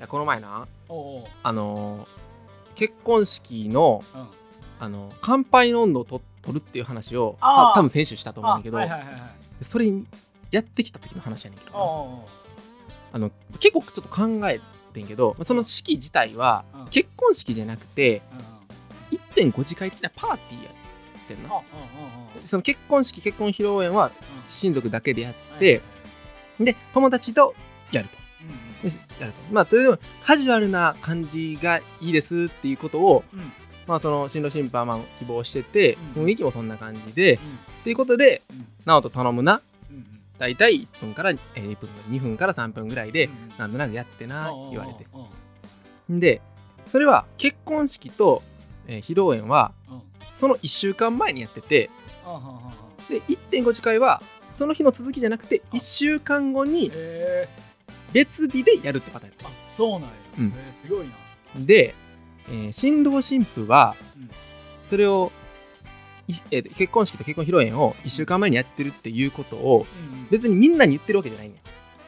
やこの前なおうおう。あのー結婚式のうん。あの乾杯の温度をと取るっていう話をあー。た多分先週したと思うんだけど、あはいはいはいはい。それにやってきた時の話やねんけどなおうおう。あの結構ちょっと考えてんけどその式自体はうん。結婚式じゃなくてうんうん。1.5次会的なパーティーやってんな。あうんうんうんその結婚式結婚披露宴はうん。親族だけでやっはい。てで友達とやるとまあそれでもカジュアルな感じがいいですっていうことをうん。まあその新郎新婦はまあ希望しててうん。雰囲気もそんな感じでうん。っていうことでうん。直人頼むな。大体1分から、えー、1分2分から3分ぐらいでうんうん。なんとなくやってな言われて。うんでそれは結婚式と、えー披露宴はうん。その1週間前にやっててで1.5次会はその日の続きじゃなくて1週間後にへ別日でやるってパターンや。あそうなんや。うん。へーすごいな。たで、えー新郎新婦はうん。それを、いえー結婚式と結婚披露宴を1週間前にやってるっていうことをうんうん。別にみんなに言ってるわけじゃないねん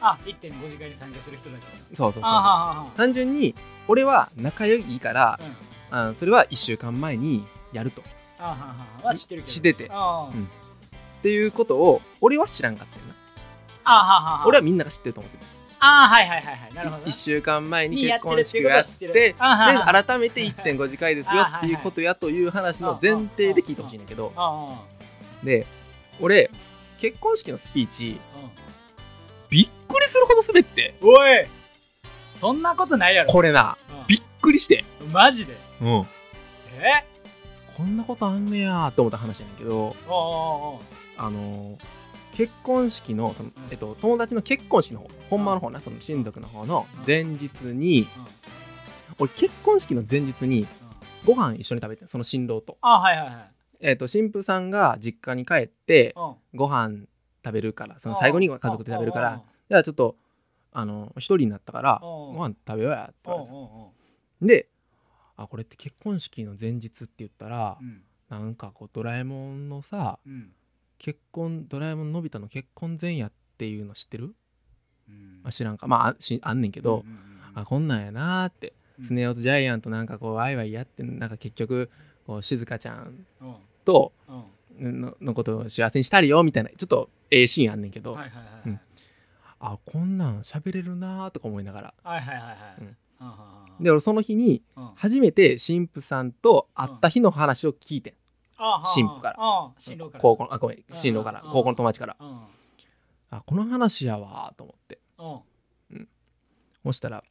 あ1.5次会に参加する人だけそうそうそう単純に俺は仲良いからうん。あそれは1週間前にやると。あはははは知ってるけど。知ってて。っていうことを俺は知らんかったよな。あははは俺はみんなが知ってると思ってたあーはいはいはいはい。なるほどな1週間前に結婚式をやってで改めて1.5次会ですよっていうことやという話の前提で聞いてほしいんだけど。あで俺結婚式のスピーチびっくりするほど滑って。おいそんなことないやろ。これなうん。びっくりして。マジで？うん。え？こんなことあんねやと思った話やねんけど。あのー結婚式のそのん、えっと、友達の結婚式の方本場の方なその親族の方の前日に俺結婚式の前日にご飯一緒に食べてんその新郎と,、あはいはいはい。えっと新婦さんが実家に帰ってうん。ご飯食べるからその最後に家族で食べるかうん。らじゃあちょっとあの一人になったからうん。ご飯食べようやってうん言われてであこれって結婚式の前日って言ったらうん。なんかこうドラえもんのさうん結婚ドラえもんのび太の結婚前夜っていうの知ってる、うん。まあ、知らんか。まああしあんねんけど、うんうんうんあこんなんやなーって。うん。スネ夫とジャイアンとなんかこうワイワイやってなんか結局こう静香ちゃんうん。とうん。ののことを幸せにしたりよみたいなちょっとええシーンあんねんけど、はいはいはいうん。あこんなん喋れるなーとか思いながら。はいはいはいはい。うん。で俺その日にうん。初めて新婦さんと会った日の話を聞いてん。あ新婦から。あ新郎から。高校のあごめん新郎から。うん。高校の友達から。うん。あこの話やわーと思って。うん。そしたら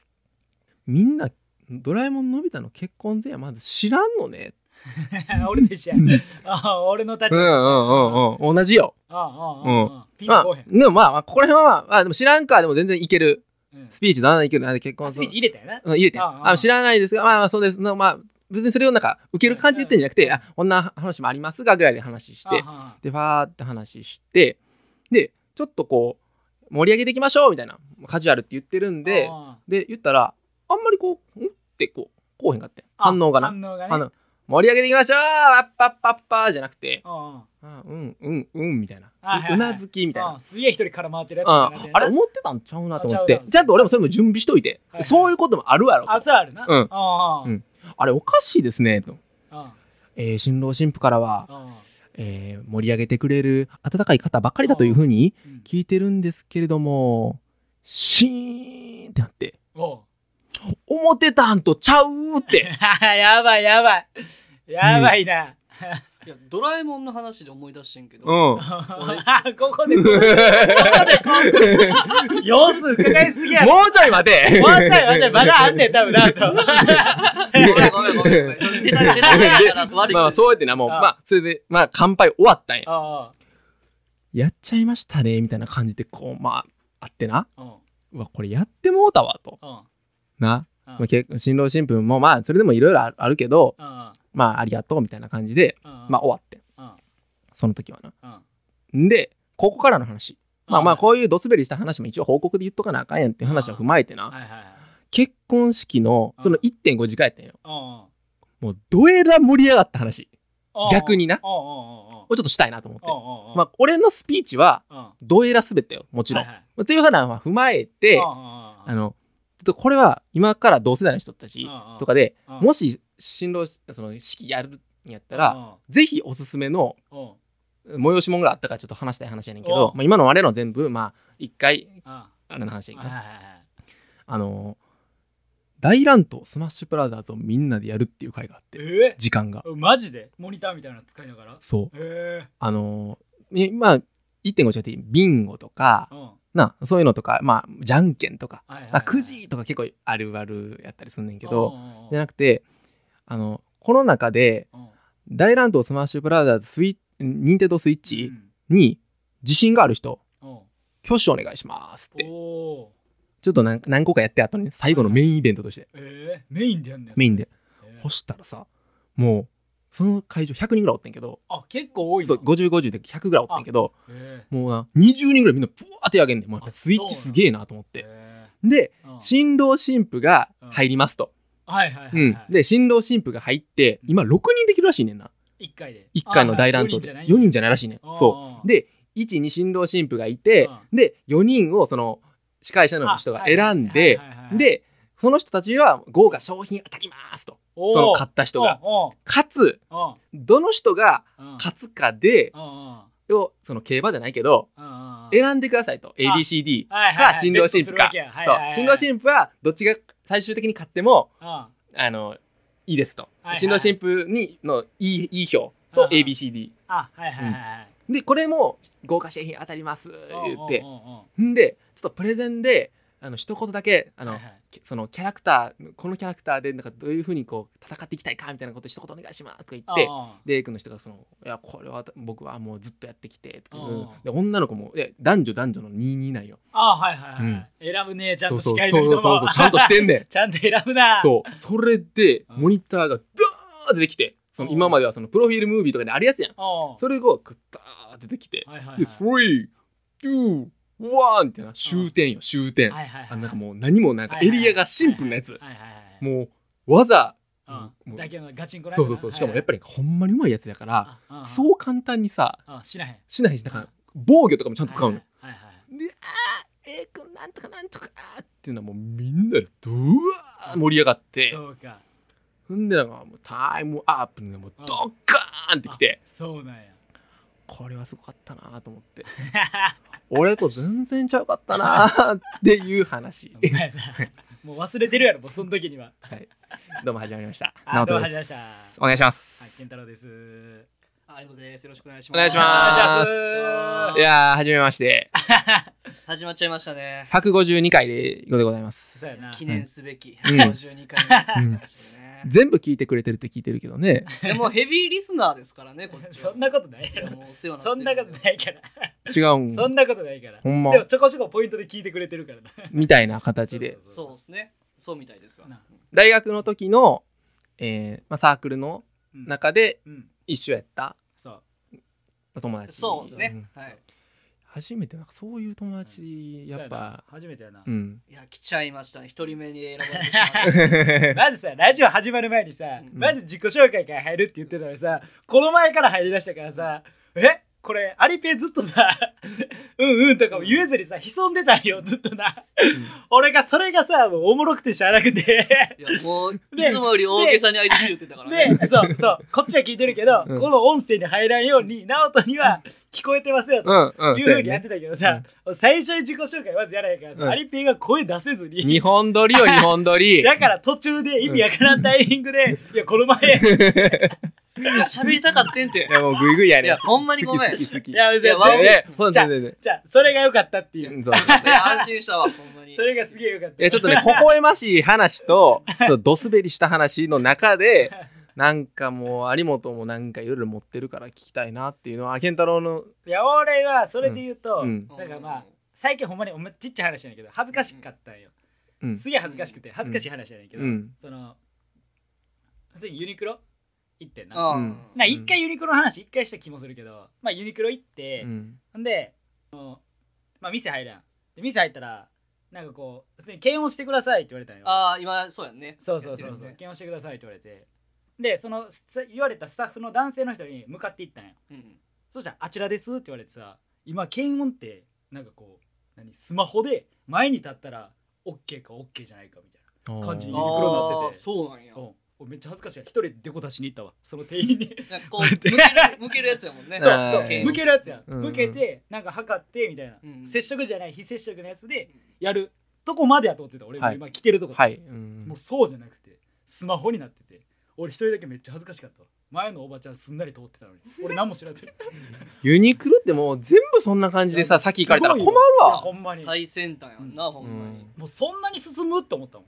みんなドラえもんのび太の結婚前夜まず知らんのね。俺と一緒や。うん。あ俺の立場。うんうんうんうん。同じよ。でもまあまあここら辺はまあまあでも知らんかでも全然いけるうんスピーチだないけるなんで結婚するピーチ入れたよなうん入れてんあああ知らないですがまあまあそうですのまあ別にそれをなんか受ける感じで言ってんじゃなくてあこんな話もありますがぐらいで話してあでファーって話してでちょっとこう盛り上げていきましょうみたいなカジュアルって言ってるんであで言ったらあんまりこう「ん?」ってこうこうへんかって反応がな。反応がね。あの盛り上げていきましょうワッパッパッパーじゃなくてああうんうんうんみたいな。うなずきみたいな。あすげえ一人から回ってるやつあれ思ってたんちゃうなと思って。あちゃんと俺もそれも準備しといて、そういうこともあるやろ。とあそうあるな。うんあれおかしいですねと、あえー新郎新婦からは、あえー盛り上げてくれる温かい方ばっかりだというふうにうん。聞いてるんですけれどもシーンってなって。思ってたんとちゃうって。やばいやばい。やばいな、いやドラえもんの話で思い出してんけど、うん。ここでここで 様子伺いすぎや。ろもうちょい待て。もうちょい待って。まだあんねん多分なとごめんごめんごめんごめんちょっと出た出た出たから悪いまあまあそうやってなもうあまあそれでまあ乾杯終わったんや。あやっちゃいましたねみたいな感じでこうまああってな。あうわこれやってもうたわと。うん。な、うん。まあ、結新郎新婦もまあそれでもいろいろああるけどうん。まあありがとうみたいな感じでうん。まあ終わってうん。その時はな。でここからの話。まあまあこういうドスベリした話も一応報告で言っとかなあかんやんっていう話を踏まえてな結婚式のその1.5次会やったんよ。うんもうどえら盛り上がった話。うん逆にな。をちょっとしたいなと思って。まあ俺のスピーチはうん。どえらすべてよもちろん。はいはい。まあというふうなのは踏まえてあのっとこれは今から同世代の人たちとかでうん。もし新郎その式やるんやったらぜひおすすめの催し物があったからちょっと話したい話やねんけどお、まあ、今の我々の全部まあ一回うん。あれの話やけどあの大乱闘スマッシュブラザーズをみんなでやるっていう回があってえ？時間が。ーマジで？モニターみたいなの使いながら？そう。へあのいまあ1.5違ってビンゴとかえうん。なそういうのとかまあじゃんけんとか、はいはいはい。まあ、くじとか結構あるあるやったりすんねんけどじゃなくてあのこの中でうん。大乱闘スマッシュブラザーズスイニンテンドースイッチうんに自信がある人うん。挙手お願いしますって。おおちょっと何何個かやって後に最後のメインイベントとして。えー。メインでやんね。んメインで。えー。そしたらさもうその会場100人ぐらいおってんけど。あ結構多いな。そう5050で100ぐらいおってんけどえもうな20人ぐらいみんなブワーってあげんねん。もうやっぱスイッチすげえなと思っーてえでー。うん。新郎新婦が入りますと、はいはいはいうん。はいで新郎新婦が入って今6人できるらしいねんな。一回で。1回の大乱闘で。4人じゃないらしいねん。そう。で1に新郎新婦がいてで4人をその司会者の人が選んででその人たちは豪華商品当たりますと。その勝った人が。かつどの人が勝つかでをその競馬じゃないけど選んでくださいと。ABCD か新郎新婦か。新郎新婦はどっちが最終的に勝ってもあのいいですと。新郎新婦にのいいいい票と ABCD でこれも豪華景品当たります言って。でとプレゼンであの一言だけあの、はいはい。そのキャラクターこのキャラクターでなんかどういうふうにこう戦っていきたいかみたいなこと一言お願いしますとか言ってあで A 君の人がその「いやこれは僕はもうずっとやってきて」とかう。んで女の子も男女男女の22なんよあはいはいはい、うん。選ぶねちゃんとそうそう司会の人もそうそうそうちゃんとしてんねん ちゃんと選ぶな。そう。それでうん。モニターがダーって出てきてその今まではそのプロフィールムービーとかであるやつやん。それがダーって出てきて。ではいはいはい。3、2、1ってな。終点よ終点。はいはいはいあなんかもう何もなんかエリアがシンプルなやつ。はいはいはいもう技うん。もうだけのガチンコそうそうそう。しかもやっぱりほんまにうまいやつやからああそう簡単にさああ知らへんしないしだから防御とかもちゃんと使うの。よはいはいはい。であー A 君なんとかなんとかっていうのはもうみんなでドワー盛り上がって。そうか。ほんでなんかもうタイムアップでもうドッカーンってきて。あそうなんやこれはすごかったなと思って。俺と全然ちゃうかったなっていう話。もう忘れてるやろもうその時には。はい。どうも始まりました。あどうも始まりますした。お願いしまはいす健太郎ですありがとうです。よろしくお願いします。お願いしまます。いやーはじめまして。始まっちゃいましたね。152回でございます。そうやな。記念すべきうん。52回。全部聞いてくれてるって聞いてるけどね。でもヘビーリスナーですからね、こっちは。そんなことない。いややろもうお世話にそんなことい。ないから。違うん。そんなことないから。ほんま。でもちょこちょこポイントで聞いてくれてるから。なみたいな形で。そうですね。そうみたいですわ。な大学の時の、えーまあ、サークルのうん。中でうん。一緒やった友達。そうですね。ん。はい。初めてなんかそういう友達やっぱ。初めてやな。うん。いや、来ちゃいましたね。一人目に選ばれてしまずさラジオ始まる前にさ、うん。まず自己紹介から入るって言ってたのにさこの前から入りだしたからさえ？これアリペイずっとさ うんうんとかも言えずにさ潜んでたんよずっとな。俺がそれがさもうおもろくてしゃあなくて。た。いや、もう、いでつもより大げさに相手言ってたからね。でそうそう。こっちは聞いてるけど、うん。この音声に入らんように直人には聞こえてますよとうんうんいうふうにやってたけどさ、最初に自己紹介まずやらへんからさ、うん。アリペイが声出せずに。日本撮りよ日本撮り。だから途中で意味わからんタイミングで、いや、この前、いや、喋りたかってんて。い。やもうグイグイやね。いや、ほんまにごめん。好き好き好き。いや、別にいやわほんじゃあと全然。じゃあ、それが良かったっていう。うんそういや安心したわ、ほんまに。そ。れがすげえ良かった。いやちょっとね微笑ましい話とそうドスベリした話の中で なんかもう有本もなんかいろいろ持ってるから聞きたいなっていうのは健太郎のいや、俺はそれで言うと、うんだからまあ、最近ほんまにお前ちっちゃい話なんやけど、恥ずかしかったんよ。うんすげえ恥ずかしくて、恥ずかしい話やねんけど、うんその、普通にユニクロ行ってんな。あうんな一回ユニクロの話一回した気もするけど、まあユニクロ行って、うんほんで、まあ店入らん。で、店入ったら、なんかこう、普通に検温してくださいって言われたんよ。あー、今、そうやんね。そうそうそうそう、検温してくださいって言われて。で、そのス言われたスタッフの男性の人に向かって行ったんよ。うんそしたら、あちらですって言われてさ、今、検温って、なんかこう、何？スマホで前に立ったら、OK か OK じゃないかみたいな感じにユニクロになってああてそうなんや。うん。俺めっちゃ恥ずかしい。一人でデコ出しに行ったわ。その店員に。こう向ける向けるやつやもんね。そうそう向けるやつや。ん、うん。向けてなんか測ってみたいな、うん接触じゃない非接触のやつでやるとこまでやと思ってた。俺もはい。今来てるとこ、はい、うん。もうそうじゃなくてスマホになってて俺一人だけめっちゃ恥ずかしかったわ。前のおばちゃんすんなり通ってたのに。俺何も知らず ユニクロってもう全部そんな感じでさ先行かれたら困るわ。ほんまに。最先端やんな、うん。ほんまに、もうそんなに進むって思ったもん。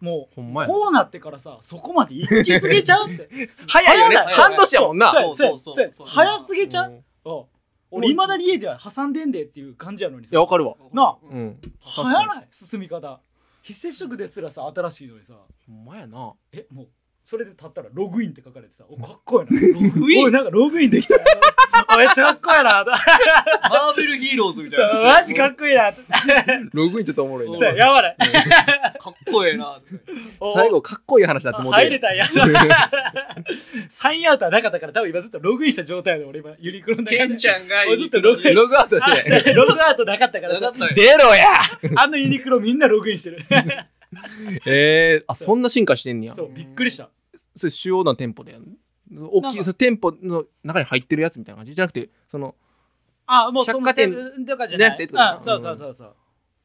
もうほんまやこうなってからさそこまで行き過ぎちゃうって。早いよね。半年やもんな。そうそうそそううそう。早すぎちゃう。うん。うん。俺いまだに家では挟んでんでっていう感じやのにさ。いやわかるわ。なあ。うん。早ない進み方。非接触ですらさ新しいのにさ。ほんまやな。えもうそれで立ったらログインって書かれてさおかっこいいな。ログイン？おいなんかログインできたなあ めっちゃかっこいいな。マーベルヒーローズみたいそうなマジかっこいいな。ログインちょっとおもろいな。やばない。かっこええな。お最後かっこいい話だって思って入れたんや。サインアウトはなかったから多分今ずっとログインした状態で俺今ユニクロの中で。ケンちゃんが俺ずっとログイン。ログアウトして。あ ログアウトなかったから出ろや。あのユニクロみんなログインしてる えー、あそんな進化してんねや。そうびっくりした。それ主要な店舗でやん大きいその店舗の中に入ってるやつみたいな感じじゃなくてそのあもうそんな店とかじゃなくてそうそうそうそう。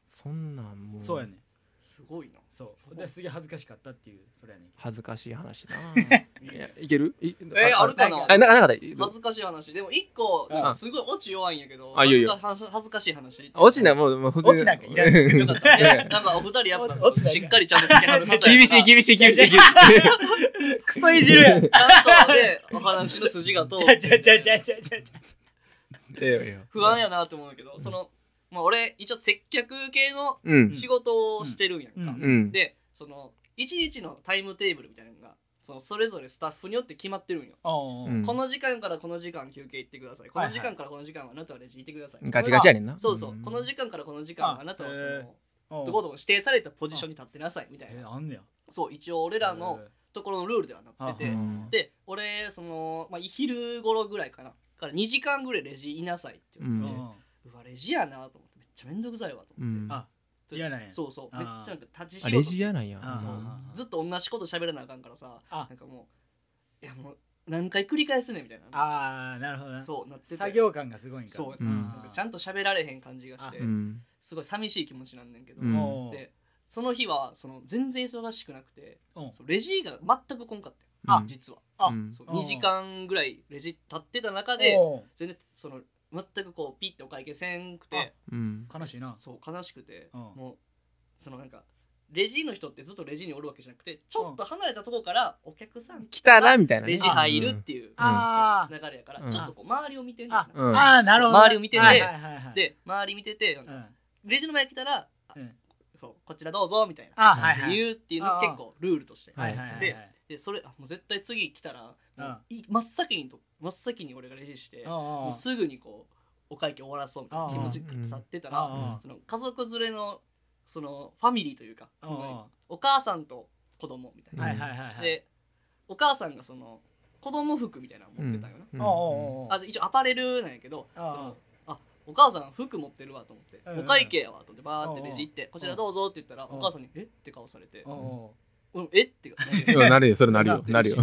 そんなんもう。そうやね。すごいなそう。ですげえ恥ずかしかったっていうそれやね恥ずかしい話な。いや。いける？いえある？かな？あななかった？恥ずかしい話。でも一個うん。なんかすごいオチ弱いんやけどあいいよいいよ恥ずか恥ずかしい話落ちない？もうもう普通に。落ちなんかいらん。よかった。いやなんかお二人やっぱ落ちないしっかりちゃんとつけはる。方やから厳しい厳しい厳しい。厳しい クソいじるやん。ちゃんとねお話の筋が通っ ちゃちゃちゃちゃちゃちゃちゃええよええよ。不安やなと思うけどそのまあ俺一応接客系のうん。仕事をしてるんやんか、うん。うん。でその一日のタイムテーブルみたいなのがそのそれぞれスタッフによって決まってるんよ、おうん。この時間からこの時間休憩行ってください。この時間からこの時間はあなたはレジ行ってください。ガチガチやねんな。そうそう、ん。この時間からこの時間はあなたはそのどこどこ指定されたポジションに立ってなさいみたいえなあんねや。そう一応俺らのところのルールではなってて。で俺その、まあ、昼頃ぐらいかな。から2時間ぐらいレジいなさいって言って、ううんわレジやなと思ってめっちゃめんどくさいわと思って、うん。あ嫌なんや。そうそう。めっちゃなんか立ちあレ仕事ジや。なん。やずっと同じこと喋らなあかんからさあ。なんかもういやもう何回繰り返すねんみたいな。ああなるほどな。そうなってて。作業感がすごいんか。そう、うん。なんかちゃんと喋られへん感じがして、うん。すごい寂しい気持ちなんねんけど、うん。おー。でその日はその全然忙しくなくてう。んそうレジが全く来んかったよ。あ実は。あ。うんそううん2時間ぐらいレジ立ってた中でお全然その全くこうピッてお会計せんくてうん。ー悲しいな。そう悲しくてうん。もうそのなんかレジの人ってずっとレジにおるわけじゃなくてちょっと離れたところからお客さん来たなみたいなね。レジ入るっていうあそう流れやからうん。ちょっとこう周りを見てんね。んあなうん。あーなるほど周りを見ててはいはいはいはい。で周り見ててなんかうん。レジの前来たらあうん。そうこちらどうぞみたいなあはいはい。言うっていうのが結構ルールとして。はいはいはい。ででそれあもう絶対次来たらい真っ先にと真っ先に俺がレジしてもうすぐにこうお会計終わらそうみたいな気持ちが立ってたらあその家族連れのそのファミリーというかお母さんと子供みたいな。でお母さんがその子供服みたいなの持ってたんよな、あ一応アパレルなんやけどそああのあお母さん服持ってるわと思って、うんお会計やわと思ってバーってレジ行って、うんこちらどうぞって言ったら、うん。お母さんに「え？っ?」て顔されて。おうお「うん、え？っ?」てうんなるよ。それなるよ。な。るよ。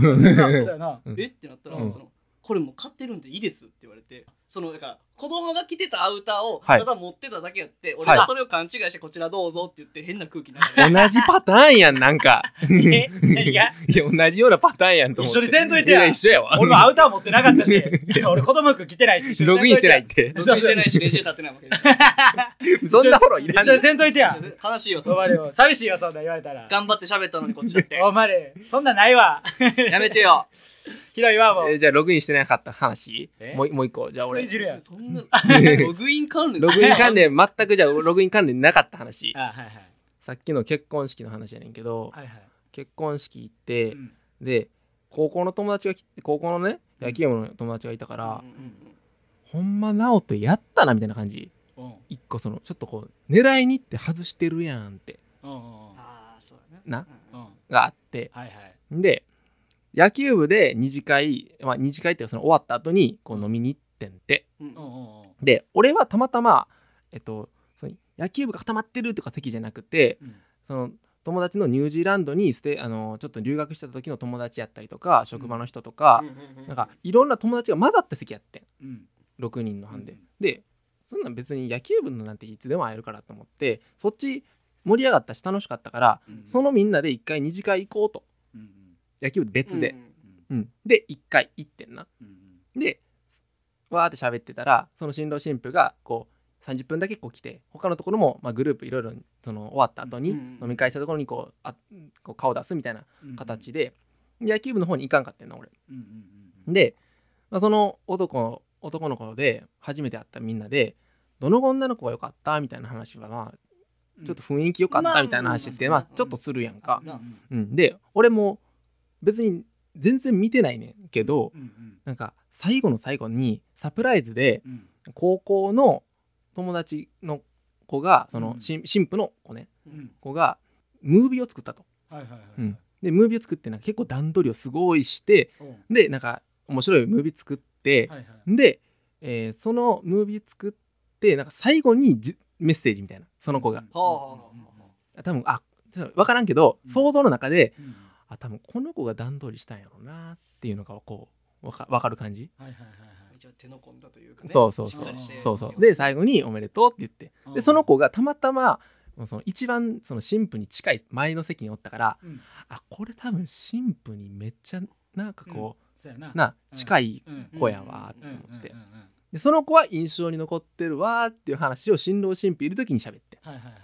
え？ってなったら、うん。そのこれもう買ってるんでいいですって言われてそのだから子供が着てたアウターをはい。ただ持ってただけやって、俺はい。がそれを勘違いしてこちらどうぞって言って変な空気になる同じパターンやんなんか。え何がいや 同じようなパターンやんと思って。一緒にせんといてや。や一緒やわ。俺もアウター持ってなかったし俺子供服着てないしログインしてないってログインしてないしレジ立ってないわけですそんなフォローいらん一緒にせんといてや。話よお前でも寂しいわそんな言われたら。頑張って喋ったのにこっちだって。お前でそんなんないわ。やめてよ。ひどいわもう。えーじゃあログインしてなかった話。え？もうもう一個。じゃあ俺。クソいじるやん。そん。なログイン関連。ログイン関連全くじゃあログイン関連なかった話。あ はいはい。さっきの結婚式の話やねんけどはいはい。結婚式行ってうん。で高校の友達が来て高校のね野球部の友達がいたからうんうんほんま直人やったなみたいな感じ。うん。一個そのちょっとこう狙いに行って外してるやんって。うんうんああそうだね。な。うん。うんがあって。はいはい。で野球部で二次会、まあ、二次会っていうかその終わった後にこう飲みに行ってんて。うん。うんうんうん。で俺はたまたまえっとその野球部が固まってるとか席じゃなくてうん。その友達のニュージーランドにステあのちょっと留学してた時の友達やったりとか職場の人とか、なんかいろんな友達が混ざった席やってん。うん。6人の班で、うん。でそんなん別に野球部のなんていつでも会えるからと思ってそっち盛り上がったし楽しかったから、うん。そのみんなで1回2次会行こうと。うんうん。野球部別で、うんうんで1回行ってんな。うんうん。でわーって喋ってたらその新郎新婦がこう30分だけこう来て他のところも、まあ、グループいろいろその終わった後にうん飲み会したところにこうあこう顔出すみたいなうん形でで野球部の方に行かんかってんな俺。で、まあ、その男男の子で初めて会ったみんなで「どの女の子が良かった?」みたいな話はまあちょっと雰囲気良かったみたいな話ってまあまあちょっとするやんか。なうん、で俺も別に全然見てないねんけどうんうんなんか最後の最後にサプライズでうん。高校の友達の子がそのうん。新新婦の子ね。うん。子がムービーを作ったと。でムービーを作ってなんか結構段取りをすごいしてでなんか面白いムービー作って、で、えーそのムービー作ってなんか最後にじゅメッセージみたいなその子が、多分あ分からんけど、うん。想像の中でうん。あ多分この子が段取りしたんやろうなっていうのがこうわか分かる感じ、はいはいはい一応手の込んだというかね。そうそうそう。そうそう。で最後に「おめでとう」って言って。うん。でその子がたまたまもうその一番その神父に近い前の席におったからうん。あこれ多分神父にめっちゃなんかこそうやな。う、な近いうん子やわってうんうん思ってうんうん。でその子は印象に残ってるわーっていう話を新郎新婦いる時に喋って。はいはいはいはい。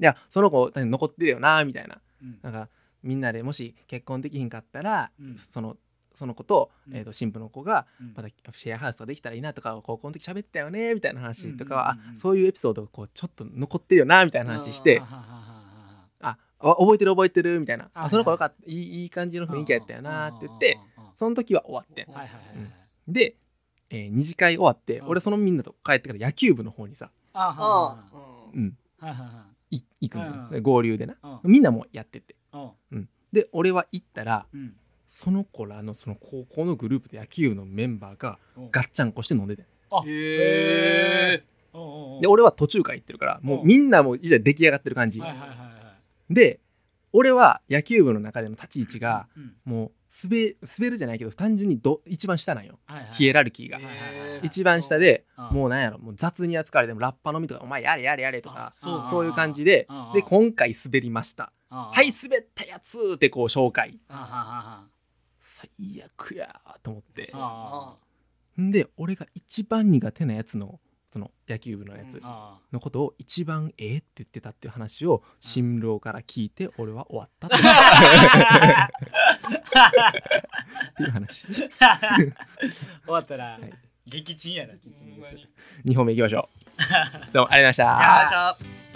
いやその子残ってるよなーみたいな。うん。なんかみんなでもし結婚できひんかったら、うん。そのその子と,、うん。えー、と新婦の子がうん。またシェアハウスができたらいいなとか高校の時喋ったよねみたいな話とかは、うんうんうんうん。あそういうエピソードがこうちょっと残ってるよなみたいな話してああ覚えてる覚えてるみたいな、はいあその子よかった。いいいい感じの雰囲気やったよなって言ってその時は終わってん。はいはいはいはい。で、えー二次会終わって、うん。俺そのみんなと帰ってから野球部の方にさ、あはあはあうん、はいはいはい。い行くの合流でな。うん。みんなもやってて。うん。で俺は行ったらうんその子らのその高校のグループで野球部のメンバーがうん。ガッチャンコして飲んでてあへえで俺は途中から行ってるからもううんみんなもういざ出来上がってる感じ、はいはいはいはで俺は野球部の中での立ち位置がいうんもう滑滑るじゃないけど単純にど一番下なんよ。はいはい。ヒエラルキーが、一番下でうん。もうなんやろもう雑に扱われてもラッパ飲みとかお前やれやれやれとかそうそういう感じでで今回滑りました。ははい滑ったやつってこう紹介最悪やーと思って。で俺が一番苦手なやつのその野球部のやつのことを一番ええって言ってたっていう話を新郎から聞いて俺は終わったっていう話。終わったらい。撃沈やな。ほんまに2本目いきましょう。どうもありがとうございました